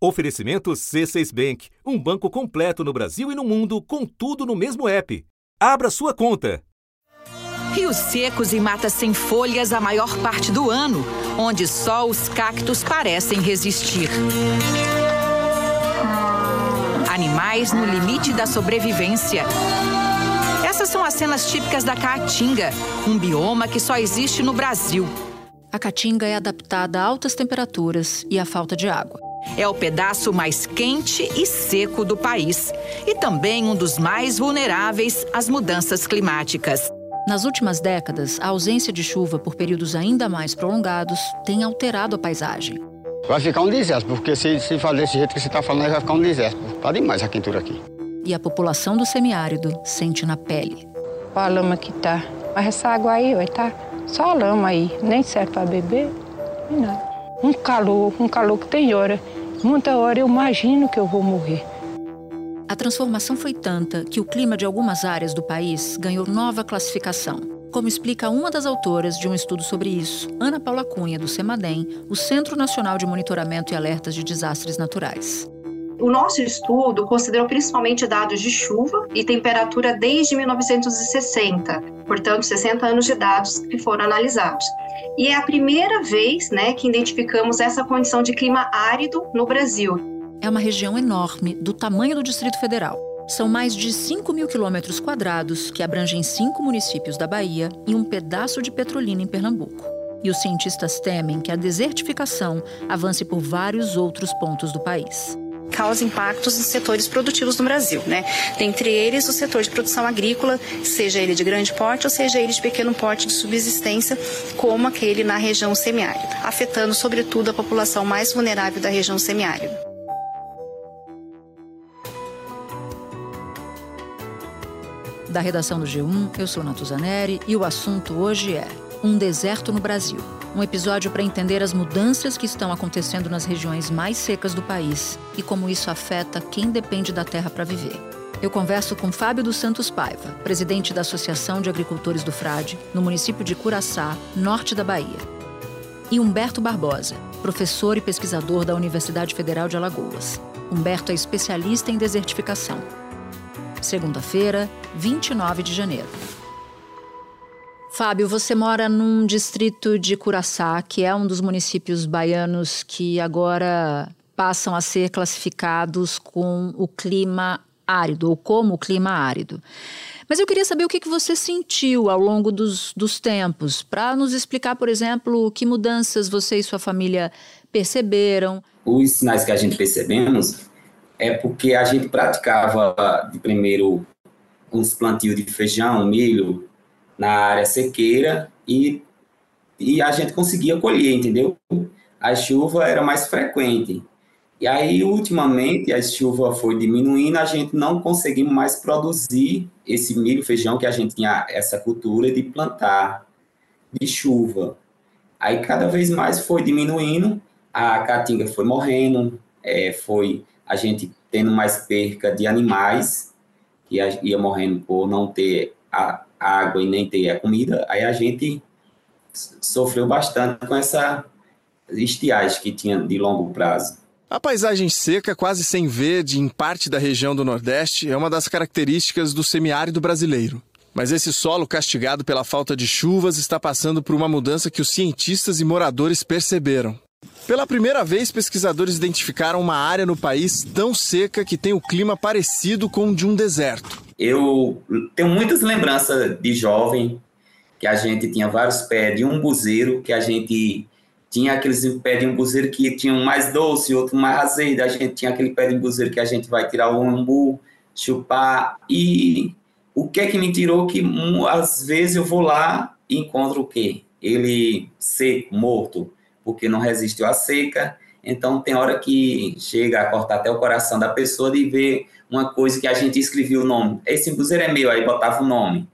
Oferecimento C6 Bank, um banco completo no Brasil e no mundo, com tudo no mesmo app. Abra sua conta. Rios secos e matas sem folhas a maior parte do ano, onde só os cactos parecem resistir. Animais no limite da sobrevivência. Essas são as cenas típicas da Caatinga, um bioma que só existe no Brasil. A Caatinga é adaptada a altas temperaturas e à falta de água. É o pedaço mais quente e seco do país e também um dos mais vulneráveis às mudanças climáticas. Nas últimas décadas, a ausência de chuva por períodos ainda mais prolongados tem alterado a paisagem. Vai ficar um deserto, porque se, se fazer desse jeito que você está falando, vai ficar um deserto. Está demais a quentura aqui. E a população do semiárido sente na pele. Olha a lama que tá. Mas essa água aí vai estar tá só a lama aí. Nem serve para beber, nem nada. Um calor, um calor que tem hora. Muita hora eu imagino que eu vou morrer. A transformação foi tanta que o clima de algumas áreas do país ganhou nova classificação. Como explica uma das autoras de um estudo sobre isso, Ana Paula Cunha, do CEMADEM, o Centro Nacional de Monitoramento e Alertas de Desastres Naturais. O nosso estudo considerou principalmente dados de chuva e temperatura desde 1960, portanto, 60 anos de dados que foram analisados. E é a primeira vez né, que identificamos essa condição de clima árido no Brasil. É uma região enorme, do tamanho do Distrito Federal. São mais de 5 mil quilômetros quadrados, que abrangem cinco municípios da Bahia e um pedaço de Petrolina em Pernambuco. E os cientistas temem que a desertificação avance por vários outros pontos do país causa impactos em setores produtivos no Brasil, né? Dentre eles, o setor de produção agrícola, seja ele de grande porte ou seja ele de pequeno porte de subsistência, como aquele na região semiárida, afetando sobretudo a população mais vulnerável da região semiárida. Da redação do G1, eu sou Natuzaneri e o assunto hoje é um deserto no Brasil. Um episódio para entender as mudanças que estão acontecendo nas regiões mais secas do país e como isso afeta quem depende da terra para viver. Eu converso com Fábio dos Santos Paiva, presidente da Associação de Agricultores do Frade, no município de Curaçá, norte da Bahia. E Humberto Barbosa, professor e pesquisador da Universidade Federal de Alagoas. Humberto é especialista em desertificação. Segunda-feira, 29 de janeiro. Fábio, você mora num distrito de Curaçá, que é um dos municípios baianos que agora passam a ser classificados com o clima árido, ou como o clima árido. Mas eu queria saber o que, você sentiu ao longo dos, dos tempos, para nos explicar, por exemplo, que mudanças você e sua família perceberam. Os sinais que a gente percebemos é porque a gente praticava de primeiro uns plantios de feijão, milho, na área sequeira e, e a gente conseguia colher, entendeu? A chuva era mais frequente. E aí, ultimamente, a chuva foi diminuindo, a gente não conseguimos mais produzir esse milho, feijão, que a gente tinha essa cultura de plantar de chuva. Aí, cada vez mais foi diminuindo, a caatinga foi morrendo, é, foi a gente tendo mais perca de animais, que ia, morrendo por não ter a, água e nem ter a comida, aí a gente sofreu bastante com essa estiagem que tinha de longo prazo. A paisagem seca, quase sem verde em parte da região do Nordeste, é uma das características do semiárido brasileiro. Mas esse solo castigado pela falta de chuvas está passando por uma mudança que os cientistas e moradores perceberam. Pela primeira vez, pesquisadores identificaram uma área no país tão seca que tem o clima parecido com o de um deserto eu tenho muitas lembranças de jovem, que a gente tinha vários pés de um buzeiro, que a gente tinha aqueles pés de um buzeiro que tinham mais doce, outro mais azedo, a gente tinha aquele pé de um buzeiro que a gente vai tirar o umbu, chupar, e o que é que me tirou que um, às vezes eu vou lá e encontro o quê? Ele seco, morto, porque não resistiu à seca, então tem hora que chega a cortar até o coração da pessoa de ver uma coisa que a gente escrevia o nome. Esse buzeiro é meu, aí botava o nome.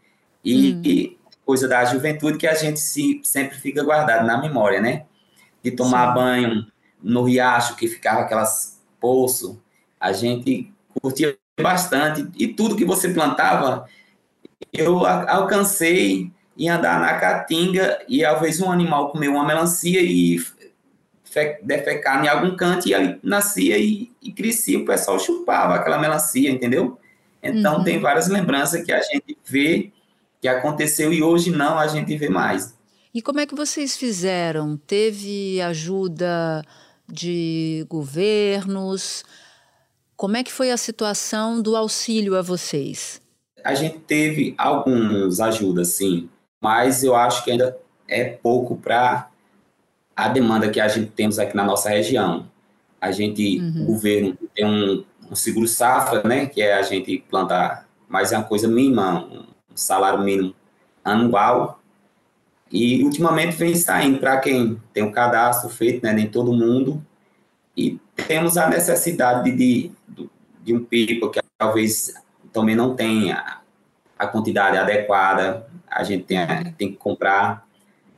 E, hum. e, coisa da juventude que a gente se, sempre fica guardado na memória, né? De tomar Sim. banho no riacho, que ficava aquelas poços. A gente curtia bastante. E tudo que você plantava, eu alcancei e andar na caatinga e às vezes um animal comeu uma melancia e defecar em algum canto e ali nascia e, e crescia, o pessoal chupava aquela melancia, entendeu? Então uhum. tem várias lembranças que a gente vê que aconteceu e hoje não a gente vê mais. E como é que vocês fizeram? Teve ajuda de governos? Como é que foi a situação do auxílio a vocês? A gente teve algumas ajudas, sim, mas eu acho que ainda é pouco para a demanda que a gente temos aqui na nossa região. A gente, uhum. o governo tem um, um seguro safra, né, que é a gente plantar, mas é uma coisa mínima, um salário mínimo anual. E ultimamente vem saindo para quem tem um cadastro feito, né, nem todo mundo. E temos a necessidade de, de, de um pipa que talvez também não tenha a quantidade adequada, a gente tem, tem que comprar.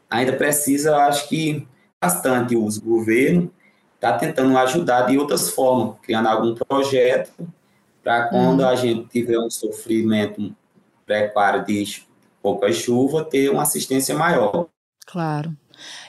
Ainda precisa, acho que, bastante o governo está tentando ajudar de outras formas, criando algum projeto para quando uhum. a gente tiver um sofrimento precário de pouca chuva, ter uma assistência maior. Claro.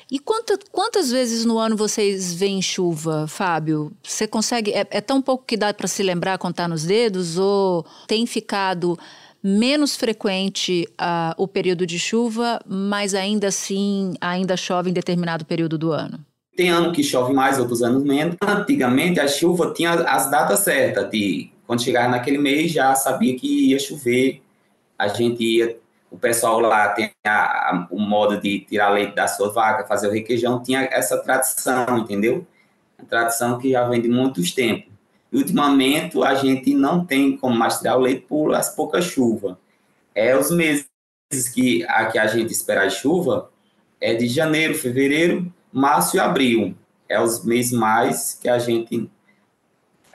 E quanta, quantas vezes no ano vocês veem chuva, Fábio? Você consegue. É, é tão pouco que dá para se lembrar, contar nos dedos? Ou tem ficado menos frequente uh, o período de chuva, mas ainda assim ainda chove em determinado período do ano? Tem ano que chove mais, outros anos menos. Antigamente a chuva tinha as datas certas de quando chegava naquele mês já sabia que ia chover. A gente ia o pessoal lá tem a, a, o modo de tirar leite da sua vaca, fazer o requeijão, tinha essa tradição, entendeu? A tradição que já vem de muitos tempos. E, ultimamente, a gente não tem como mais tirar o leite por as poucas chuvas. É os meses que a, que a gente espera a chuva é de janeiro, fevereiro, março e abril. É os meses mais que a gente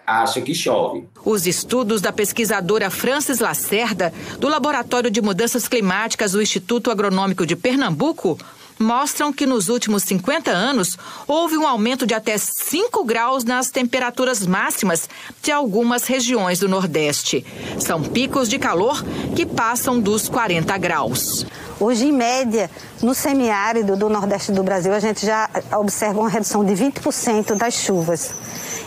acha que chove. Os estudos da pesquisadora Francis Lacerda, do Laboratório de Mudanças Climáticas do Instituto Agronômico de Pernambuco, mostram que nos últimos 50 anos houve um aumento de até 5 graus nas temperaturas máximas de algumas regiões do Nordeste. São picos de calor que passam dos 40 graus. Hoje, em média, no semiárido do Nordeste do Brasil, a gente já observa uma redução de 20% das chuvas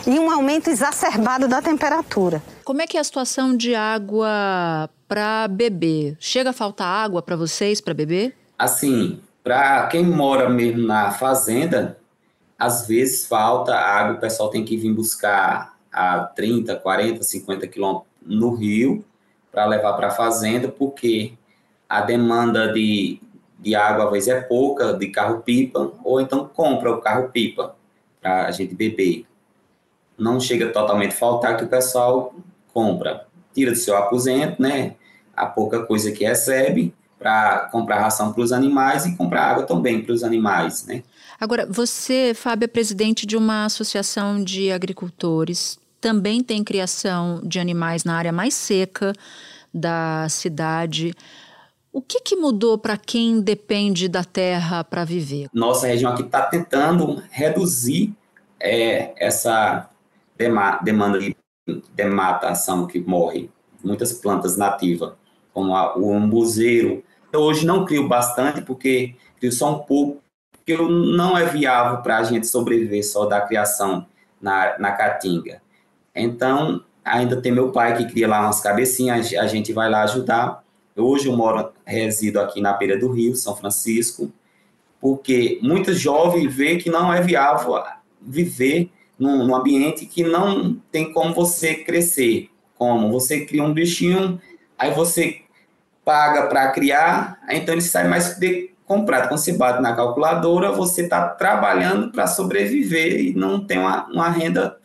e um aumento exacerbado da temperatura. Como é que é a situação de água para beber? Chega a faltar água para vocês para beber? Assim, para quem mora mesmo na fazenda, às vezes falta água, o pessoal tem que vir buscar a 30, 40, 50 quilômetros no rio para levar para a fazenda, porque a demanda de, de água às vezes é pouca, de carro-pipa, ou então compra o carro-pipa para a gente beber. Não chega totalmente a faltar, que o pessoal compra, tira do seu aposento, né, a pouca coisa que recebe, para comprar ração para os animais e comprar água também para os animais, né. Agora, você, Fábio, é presidente de uma associação de agricultores, também tem criação de animais na área mais seca da cidade. O que, que mudou para quem depende da terra para viver? Nossa região aqui está tentando reduzir é, essa demanda de dematação que morre, muitas plantas nativas, como a, o umbuzeiro. Eu hoje não crio bastante, porque crio só um pouco, porque não é viável para a gente sobreviver só da criação na, na caatinga. Então, ainda tem meu pai que cria lá umas cabecinhas, a gente vai lá ajudar. Hoje eu moro, resido aqui na beira do rio, São Francisco, porque muitos jovens vê que não é viável viver num, num ambiente que não tem como você crescer. Como você cria um bichinho, aí você paga para criar, então ele sai mais de comprado. Quando você bate na calculadora, você está trabalhando para sobreviver e não tem uma, uma renda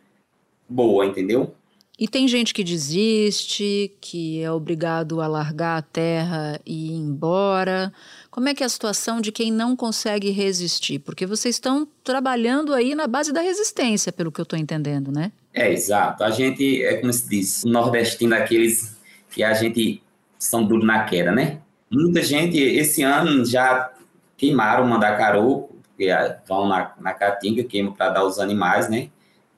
boa, entendeu? E tem gente que desiste, que é obrigado a largar a terra e ir embora. Como é que é a situação de quem não consegue resistir? Porque vocês estão trabalhando aí na base da resistência, pelo que eu estou entendendo, né? É, exato. A gente, é como se diz, nordestino daqueles que a gente são duro na queda, né? Muita gente, esse ano, já queimaram mandacaru, porque vão na, na caatinga, queimam para dar aos animais, né?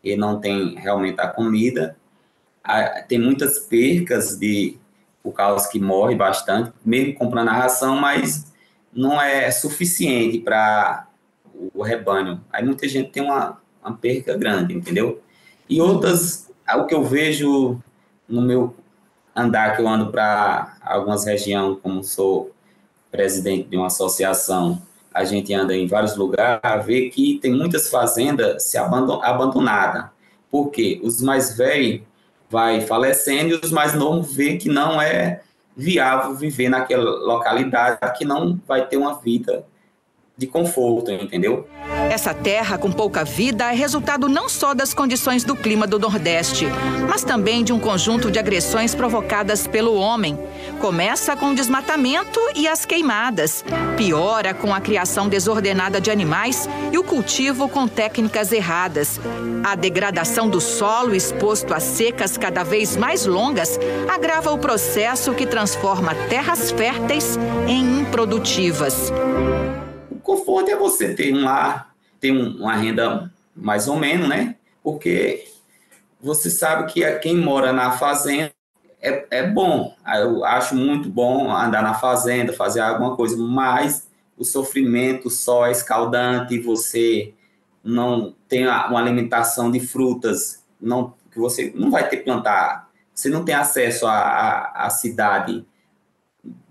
E não tem realmente a comida tem muitas percas de por causa que morre bastante, mesmo comprando a ração, mas não é suficiente para o rebanho. Aí muita gente tem uma, uma perca grande, entendeu? E outras, o que eu vejo no meu andar, que eu ando para algumas regiões, como sou presidente de uma associação, a gente anda em vários lugares, vê que tem muitas fazendas se abandon, abandonadas. Por quê? Os mais velhos vai falecendo e os mais novos vê que não é viável viver naquela localidade, que não vai ter uma vida de conforto, entendeu? Essa terra com pouca vida é resultado não só das condições do clima do Nordeste, mas também de um conjunto de agressões provocadas pelo homem. Começa com o desmatamento e as queimadas, piora com a criação desordenada de animais e o cultivo com técnicas erradas. A degradação do solo exposto a secas cada vez mais longas agrava o processo que transforma terras férteis em improdutivas conforto é você ter um lar, ter um, uma renda mais ou menos, né? Porque você sabe que quem mora na fazenda é, é bom. Eu acho muito bom andar na fazenda, fazer alguma coisa, mas o sofrimento só é escaldante, você não tem uma alimentação de frutas, não que você não vai ter plantar, você não tem acesso à, à cidade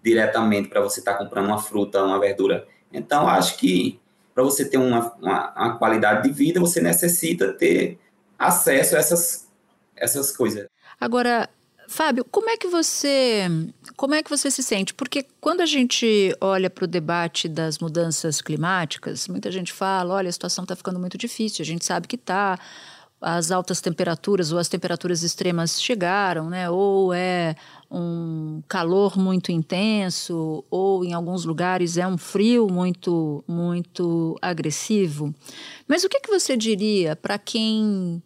diretamente para você estar tá comprando uma fruta, uma verdura. Então, acho que para você ter uma, uma, uma, qualidade de vida, você necessita ter acesso a essas, essas coisas. Agora, Fábio, como é que você como é que você se sente? Porque quando a gente olha para o debate das mudanças climáticas, muita gente fala, olha, a situação está ficando muito difícil, a gente sabe que está, as altas temperaturas ou as temperaturas extremas chegaram, né? Ou é um calor muito intenso ou em alguns lugares é um frio muito muito agressivo. Mas o que, que você diria para quem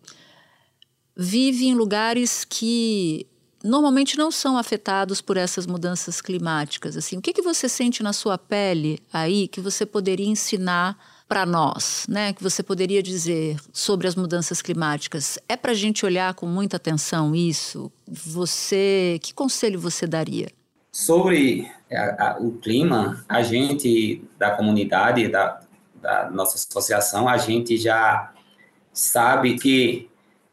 vive em lugares que normalmente não são afetados por essas mudanças climáticas? Assim, o que, que você sente na sua pele aí que você poderia ensinar para nós, né? Que você poderia dizer sobre as mudanças climáticas? É para a gente olhar com muita atenção isso? Você, que conselho você daria? Sobre a, a, o clima, a gente da comunidade, da, da nossa associação, a gente já sabe que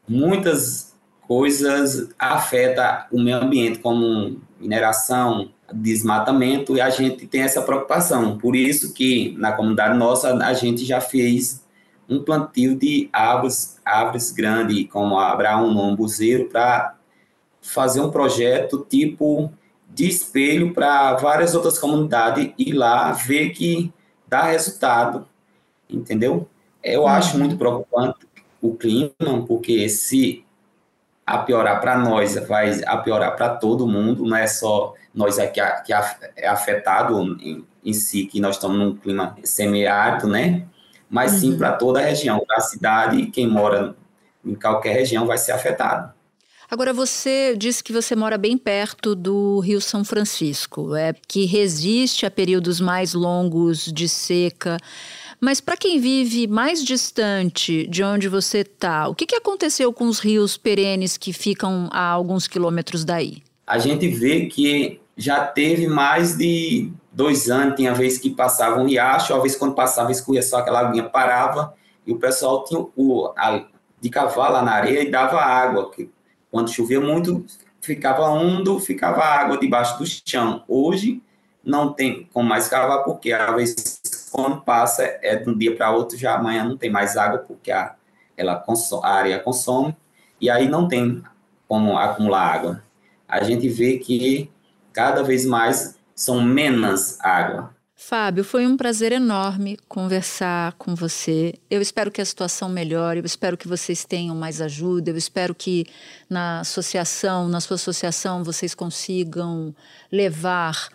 muitas coisas afetam o meio ambiente, como mineração, desmatamento e a gente tem essa preocupação. Por isso que na comunidade nossa a gente já fez um plantio de árvores, árvores grandes, como a Abraão no Ambuzeiro, para fazer um projeto tipo de espelho para várias outras comunidades e lá ver que dá resultado, entendeu? Eu acho muito preocupante o clima, porque se a piorar para nós, vai a piorar para todo mundo, não é só nós aqui que é afetado em, em, si, que nós estamos num clima semiárido, né? Mas uhum. sim para toda a região, para a cidade, quem mora em qualquer região vai ser afetado. Agora, você disse que você mora bem perto do Rio São Francisco, é que resiste a períodos mais longos de seca. Mas para quem vive mais distante de onde você está, o que, que aconteceu com os rios perenes que ficam a alguns quilômetros daí? A gente vê que já teve mais de dois anos, tinha vez que passava um riacho, a vez quando passava escorria só aquela aguinha parava e o pessoal tinha o a, de cavalo na areia e dava água, que quando chovia muito ficava undo, ficava água debaixo do chão. Hoje não tem como mais cavar porque a vez quando passa, é de um dia para outro, já amanhã não tem mais água, porque a, ela consome, a área consome, e aí não tem como acumular água. A gente vê que cada vez mais são menos água. Fábio, foi um prazer enorme conversar com você. Eu espero que a situação melhore, eu espero que vocês tenham mais ajuda, eu espero que na associação, na sua associação, vocês consigam levar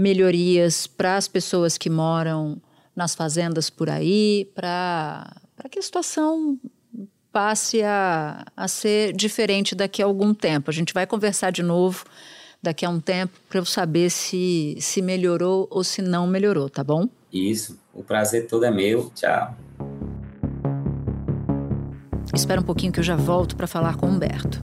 melhorias para as pessoas que moram nas fazendas por aí, para que a situação passe a, a ser diferente daqui a algum tempo. A gente vai conversar de novo daqui a um tempo para eu saber se, se melhorou ou se não melhorou, tá bom? Isso. O prazer todo é meu. Tchau. Espera um pouquinho que eu já volto para falar com o Humberto.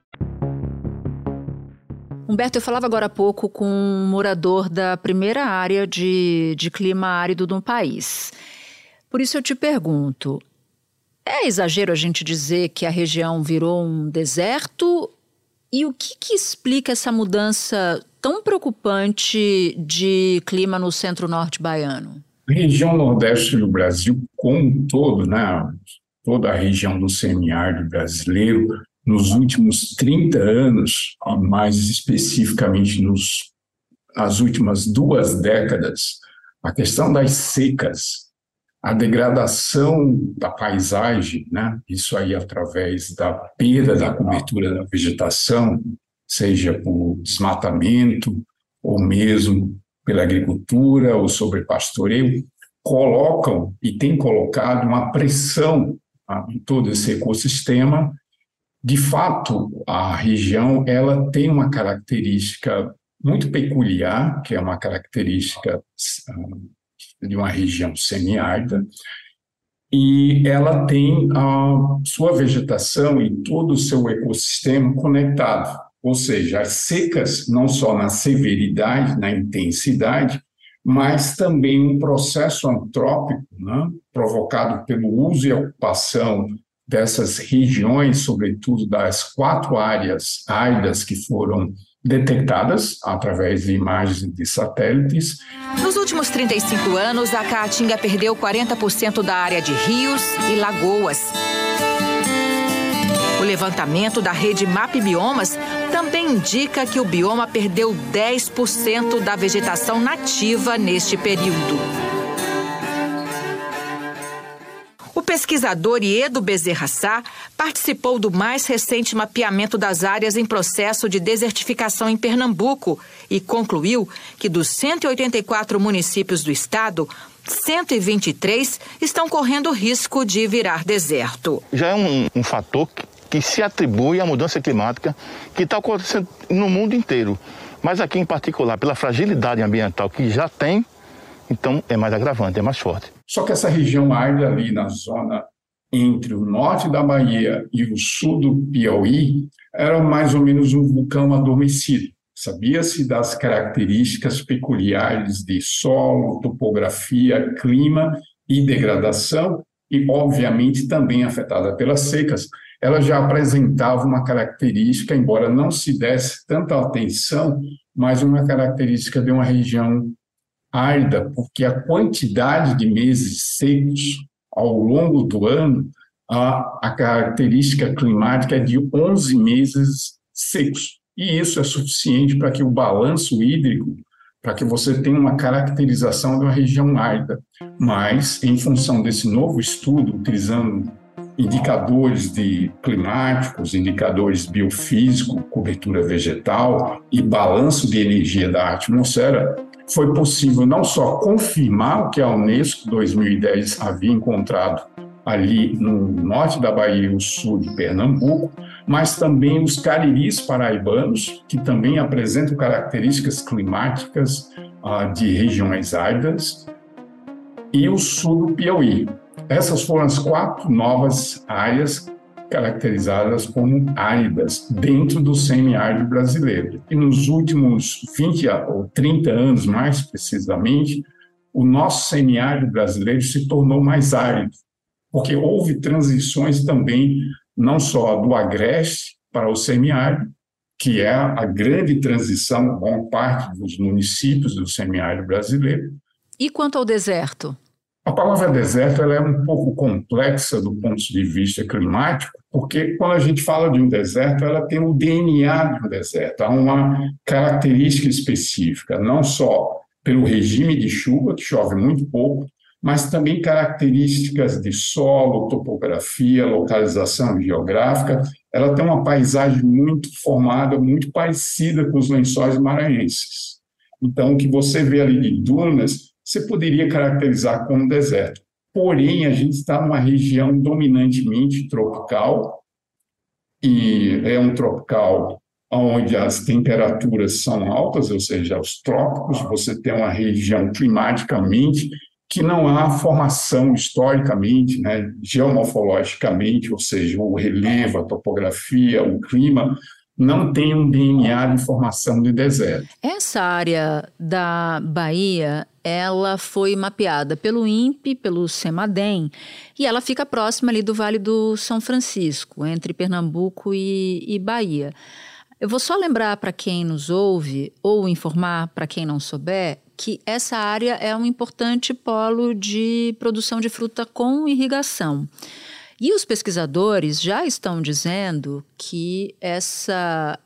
Humberto, eu falava agora há pouco com um morador da primeira área de, de clima árido no país. Por isso eu te pergunto: é exagero a gente dizer que a região virou um deserto? E o que, que explica essa mudança tão preocupante de clima no centro-norte baiano? A região nordeste do Brasil, como um todo, né, toda a região do semiárido brasileiro, nos últimos 30 anos, mais especificamente nos, nas últimas duas décadas, a questão das secas, a degradação da paisagem, né? isso aí através da perda da cobertura da vegetação, seja por desmatamento ou mesmo pela agricultura ou sobre pastoreio, colocam e têm colocado uma pressão tá, em todo esse ecossistema de fato, a região ela tem uma característica muito peculiar, que é uma característica ah, de uma região semiárida, e ela tem a sua vegetação e todo o seu ecossistema conectado. Ou seja, as secas, não só na severidade, na intensidade, mas também um processo antrópico, né, provocado pelo uso e ocupação dessas regiões, sobretudo das quatro áreas áridas que foram detectadas através de imagens de satélites. Nos últimos 35 anos, a Caatinga perdeu 40% da área de rios e lagoas. O levantamento da rede MAP Biomas também indica que o bioma perdeu 10% da vegetação nativa neste período. Pesquisador Iedo Bezerra Sá participou do mais recente mapeamento das áreas em processo de desertificação em Pernambuco e concluiu que dos 184 municípios do estado, 123 estão correndo risco de virar deserto. Já é um, um fator que, que se atribui à mudança climática que está acontecendo no mundo inteiro. Mas aqui em particular, pela fragilidade ambiental que já tem, então é mais agravante, é mais forte. Só que essa região árida ali na zona entre o norte da Bahia e o sul do Piauí era mais ou menos um vulcão adormecido. Sabia-se das características peculiares de solo, topografia, clima e degradação, e obviamente também afetada pelas secas. Ela já apresentava uma característica, embora não se desse tanta atenção, mas uma característica de uma região árida, porque a quantidade de meses secos ao longo do ano, a, a característica climática é de 11 meses secos. E isso é suficiente para que o balanço hídrico, para que você tenha uma caracterização de uma região árida. Mas, em função desse novo estudo, utilizando indicadores de climáticos, indicadores biofísicos, cobertura vegetal e balanço de energia da atmosfera, foi possível não só confirmar o que a Unesco 2010 havia encontrado ali no norte da Bahia e no sul de Pernambuco, mas também os cariris paraibanos, que também apresentam características climáticas ah, de regiões áridas, e o sul do Piauí. Essas foram as quatro novas áreas caracterizadas como áridas dentro do semiárido brasileiro. E nos últimos 20 ou 30 anos, mais precisamente, o nosso semiárido brasileiro se tornou mais árido, porque houve transições também, não só do agreste para o semiárido, que é a grande transição, boa parte dos municípios do semiárido brasileiro. E quanto ao deserto? A palavra deserto ela é um pouco complexa do ponto de vista climático, porque quando a gente fala de um deserto, ela tem o DNA de um deserto, há uma característica específica, não só pelo regime de chuva, que chove muito pouco, mas também características de solo, topografia, localização geográfica. Ela tem uma paisagem muito formada, muito parecida com os lençóis maranhenses. Então, o que você vê ali de dunas, você poderia caracterizar como deserto. Porém, a gente está numa região dominantemente tropical, e é um tropical onde as temperaturas são altas, ou seja, os trópicos, você tem uma região climaticamente que não há formação historicamente, né, geomorfologicamente, ou seja, o relevo, a topografia, o clima, não tem um DNA de formação de deserto. Essa área da Bahia, ela foi mapeada pelo INPE, pelo CEMADEM, e ela fica próxima ali do Vale do São Francisco, entre Pernambuco e, e Bahia. Eu vou só lembrar para quem nos ouve, ou informar para quem não souber, que essa área é um importante polo de produção de fruta com irrigação. E os pesquisadores já estão dizendo que essa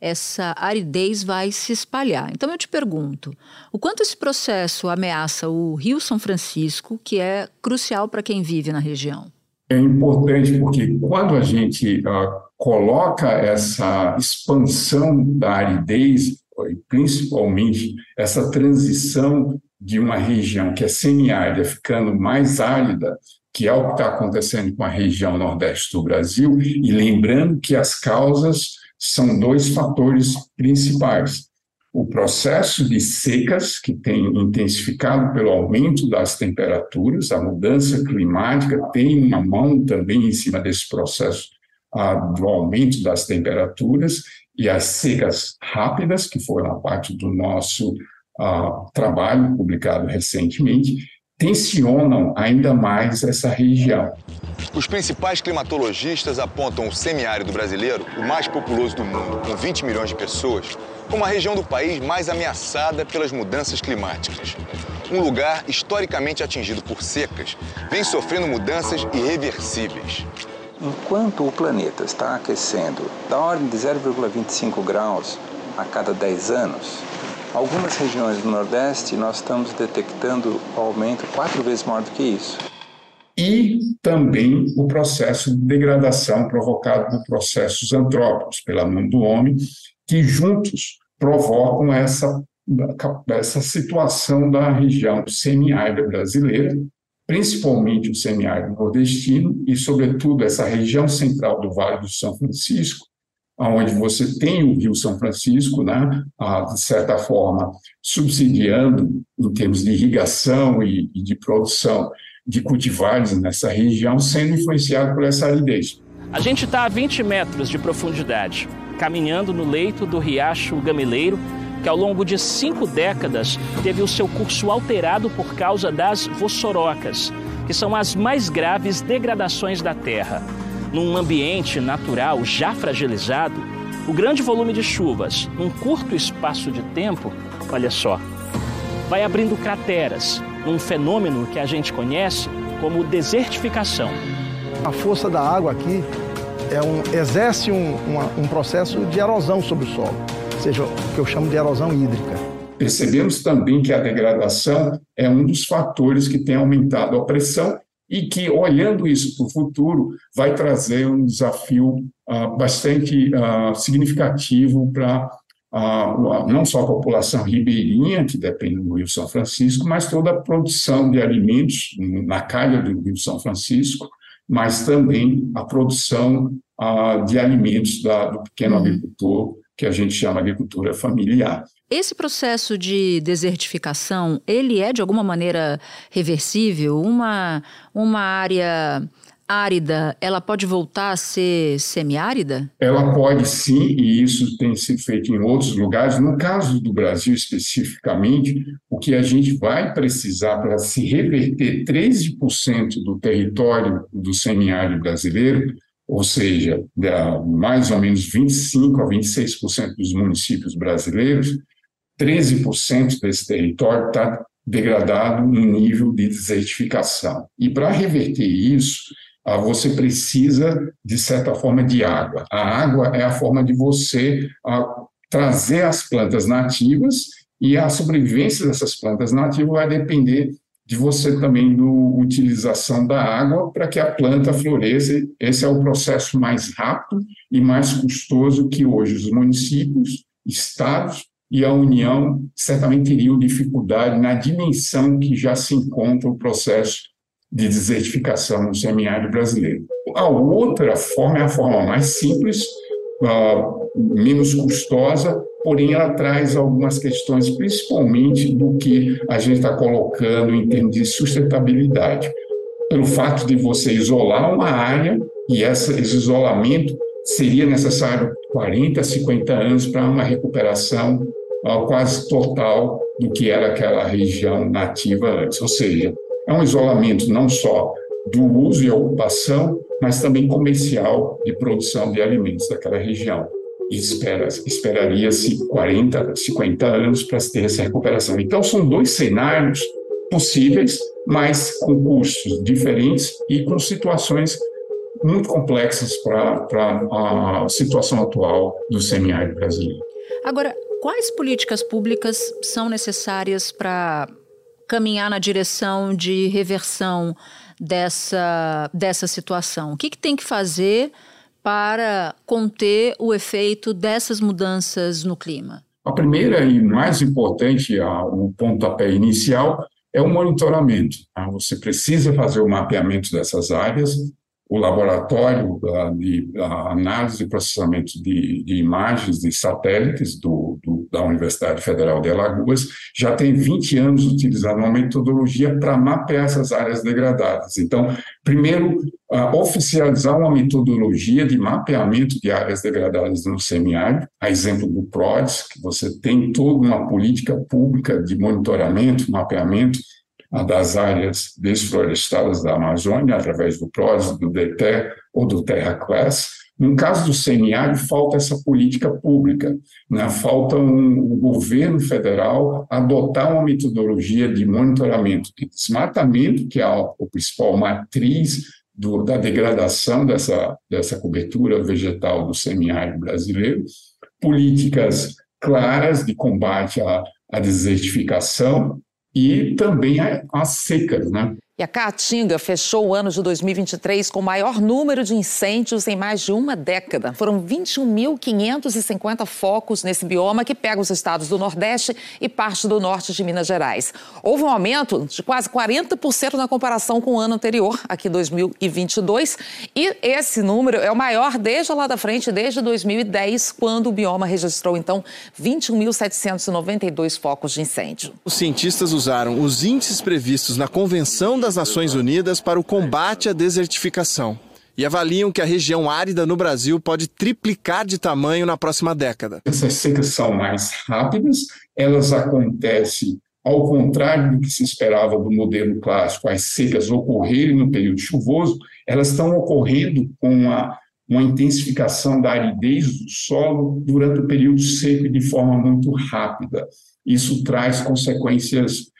essa aridez vai se espalhar. Então eu te pergunto, o quanto esse processo ameaça o Rio São Francisco, que é crucial para quem vive na região? É importante porque quando a gente uh, coloca essa expansão da aridez principalmente essa transição de uma região que é semiárida ficando mais árida, que é o que está acontecendo com a região nordeste do Brasil, e lembrando que as causas são dois fatores principais. O processo de secas, que tem intensificado pelo aumento das temperaturas, a mudança climática tem uma mão também em cima desse processo ah, do aumento das temperaturas, e as secas rápidas, que foram a parte do nosso uh, trabalho publicado recentemente, tensionam ainda mais essa região. Os principais climatologistas apontam o semiárido brasileiro, o mais populoso do mundo, com 20 milhões de pessoas, como a região do país mais ameaçada pelas mudanças climáticas. Um lugar historicamente atingido por secas, vem sofrendo mudanças irreversíveis. Enquanto o planeta está aquecendo da ordem de 0,25 graus a cada 10 anos, algumas regiões do Nordeste nós estamos detectando aumento quatro vezes maior do que isso. E também o processo de degradação provocado por processos antrópicos pela mão do homem, que juntos provocam essa, essa situação da região semiárida brasileira, principalmente o semiárido nordestino e, sobretudo, essa região central do Vale do São Francisco, onde você tem o Rio São Francisco, né, de certa forma, subsidiando em termos de irrigação e, de produção de cultivares nessa região, sendo influenciado por essa aridez. A gente está a 20 metros de profundidade, caminhando no leito do riacho Gamileiro, que ao longo de cinco décadas teve o seu curso alterado por causa das vossorocas, que são as mais graves degradações da Terra. Num ambiente natural já fragilizado, o grande volume de chuvas, num curto espaço de tempo, olha só, vai abrindo crateras, num fenômeno que a gente conhece como desertificação. A força da água aqui é um, exerce um, uma, um processo de erosão sobre o solo seja, o que eu chamo de erosão hídrica. Percebemos também que a degradação é um dos fatores que tem aumentado a pressão e que, olhando isso para o futuro, vai trazer um desafio uh, bastante uh, significativo para uh, não só a população ribeirinha, que depende do Rio São Francisco, mas toda a produção de alimentos na calha do Rio São Francisco, mas também a produção de alimentos da, do pequeno uhum. agricultor que a gente chama agricultura familiar. Esse processo de desertificação, ele é de alguma maneira reversível? Uma, uma área árida, ela pode voltar a ser semiárida? Ela pode sim, e isso tem sido feito em outros lugares. No caso do Brasil especificamente, o que a gente vai precisar para se reverter 13% do território do semiárido brasileiro ou seja, mais ou menos 25% a 26% dos municípios brasileiros, 13% desse território está degradado em nível de desertificação. E para reverter isso, ah, você precisa, de certa forma, de água. A água é a forma de você ah, trazer as plantas nativas e a sobrevivência dessas plantas nativas vai depender de você também do utilização da água para que a planta floresça. Esse é o processo mais rápido e mais custoso que hoje os municípios, estados e a União certamente teriam dificuldade na dimensão que já se encontra o processo de desertificação no semiárido brasileiro. A outra forma é a forma mais simples, uh, menos custosa, porém ela traz algumas questões, principalmente do que a gente está colocando em termos de sustentabilidade. Pelo fato de você isolar uma área, e essa, esse isolamento seria necessário 40, 50 anos para uma recuperação quase total do que era aquela região nativa antes. Ou seja, é um isolamento não só do uso e ocupação, mas também comercial de produção de alimentos daquela região. E espera, esperaria-se 40, 50 anos para se ter essa recuperação. Então, são dois cenários possíveis, mas com custos diferentes e com situações muito complexas para a situação atual do semiárido brasileiro. Agora, quais políticas públicas são necessárias para caminhar na direção de reversão dessa, dessa situação? O que, que tem que fazer para conter o efeito dessas mudanças no clima? A primeira e mais importante, o pontapé inicial, é o monitoramento. Tá? Você precisa fazer o mapeamento dessas áreas, o laboratório de análise e processamento de, de, imagens de satélites do, da Universidade Federal de Alagoas já tem 20 anos utilizando uma metodologia para mapear essas áreas degradadas. Então, primeiro, uh, oficializar uma metodologia de mapeamento de áreas degradadas no semiárido, a exemplo do PRODES, que você tem toda uma política pública de monitoramento, mapeamento, das áreas desflorestadas da Amazônia, através do PROS, do DETER ou do Terra Class. No caso do semiárido, falta essa política pública, né? falta um, o governo federal adotar uma metodologia de monitoramento de desmatamento, que é a, a principal matriz do, da degradação dessa, dessa cobertura vegetal do semiárido brasileiro, políticas claras de combate à, à desertificação, e também as secas, né? E a Caatinga fechou o ano de 2023 com o maior número de incêndios em mais de uma década. Foram 21.550 focos nesse bioma que pega os estados do Nordeste e parte do norte de Minas Gerais. Houve um aumento de quase 40% na comparação com o ano anterior, aqui 2022, e esse número é o maior desde lá da frente, desde 2010, quando o bioma registrou então 21.792 focos de incêndio. Os cientistas usaram os índices previstos na Convenção da das Nações Unidas para o combate à desertificação e avaliam que a região árida no Brasil pode triplicar de tamanho na próxima década. Essas secas são mais rápidas, elas acontecem ao contrário do que se esperava do modelo clássico, as secas ocorrerem no período chuvoso, elas estão ocorrendo com uma, uma intensificação da aridez do solo durante o período seco e de forma muito rápida. Isso traz consequências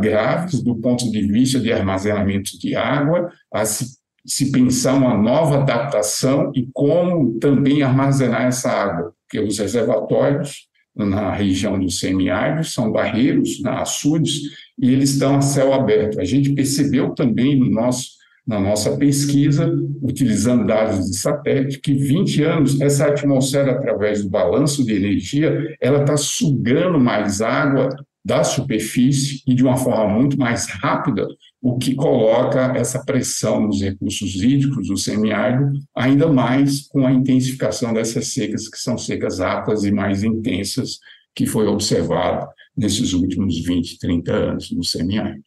graves do ponto de vista de armazenamento de água, a se, se pensar uma nova adaptação e como também armazenar essa água, porque os reservatórios na região do semiárido são barreiros, na açudes, e eles estão a céu aberto. A gente percebeu também no nosso na nossa pesquisa, utilizando dados de satélite, que 20 anos, essa atmosfera, através do balanço de energia, ela está sugando mais água da superfície e de uma forma muito mais rápida, o que coloca essa pressão nos recursos hídricos do semiárido, ainda mais com a intensificação dessas secas, que são secas rápidas e mais intensas, que foi observado nesses últimos 20, 30 anos no semiárido.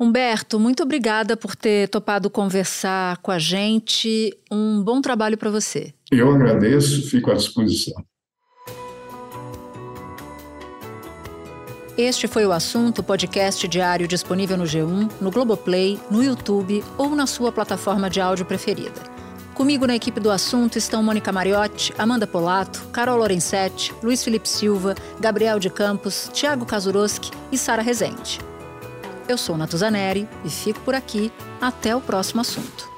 Humberto, muito obrigada por ter topado conversar com a gente. Um bom trabalho para você. Eu agradeço, fico à disposição. Este foi o assunto podcast diário disponível no G1, no Globoplay, no YouTube ou na sua plataforma de áudio preferida. Comigo na equipe do assunto estão Mônica Mariotti, Amanda Polato, Carol Lorenzetti, Luiz Felipe Silva, Gabriel de Campos, Tiago Kazuroski e Sara Rezende. Eu sou Natuzaneri e fico por aqui. Até o próximo assunto.